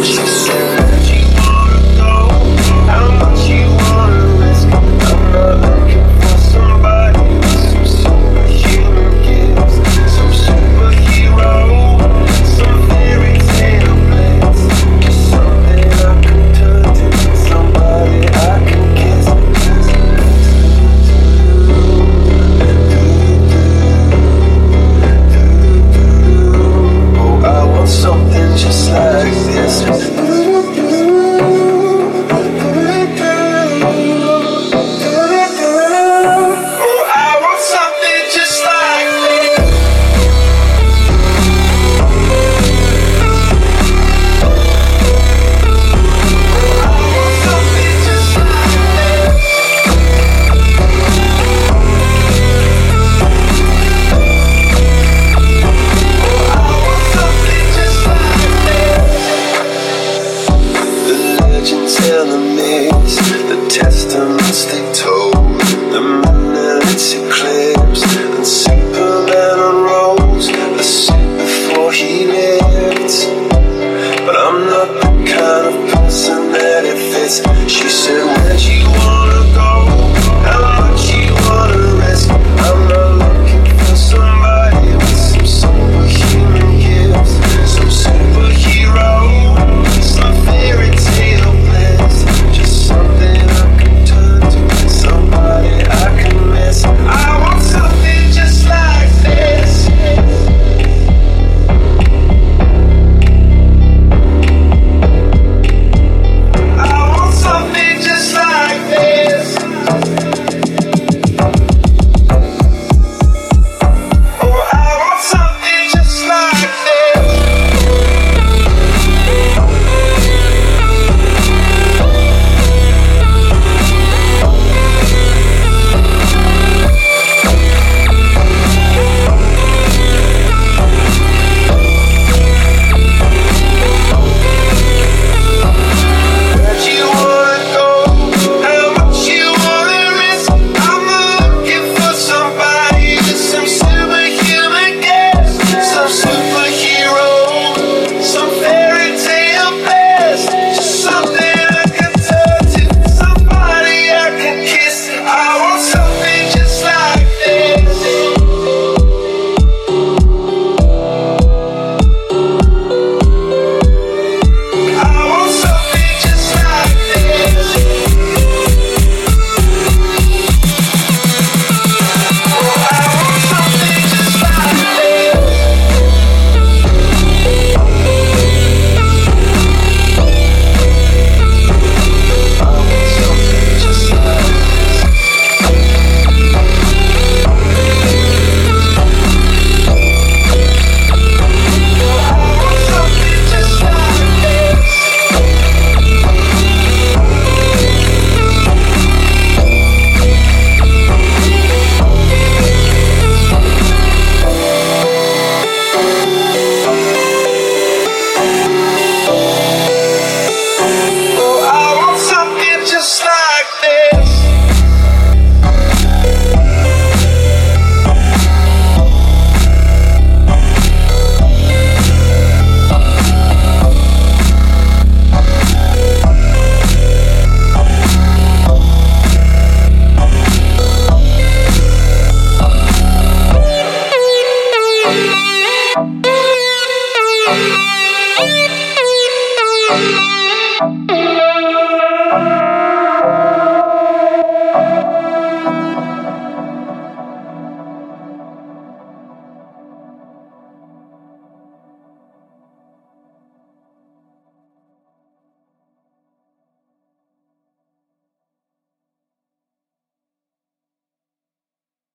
obsessão. The testaments they told,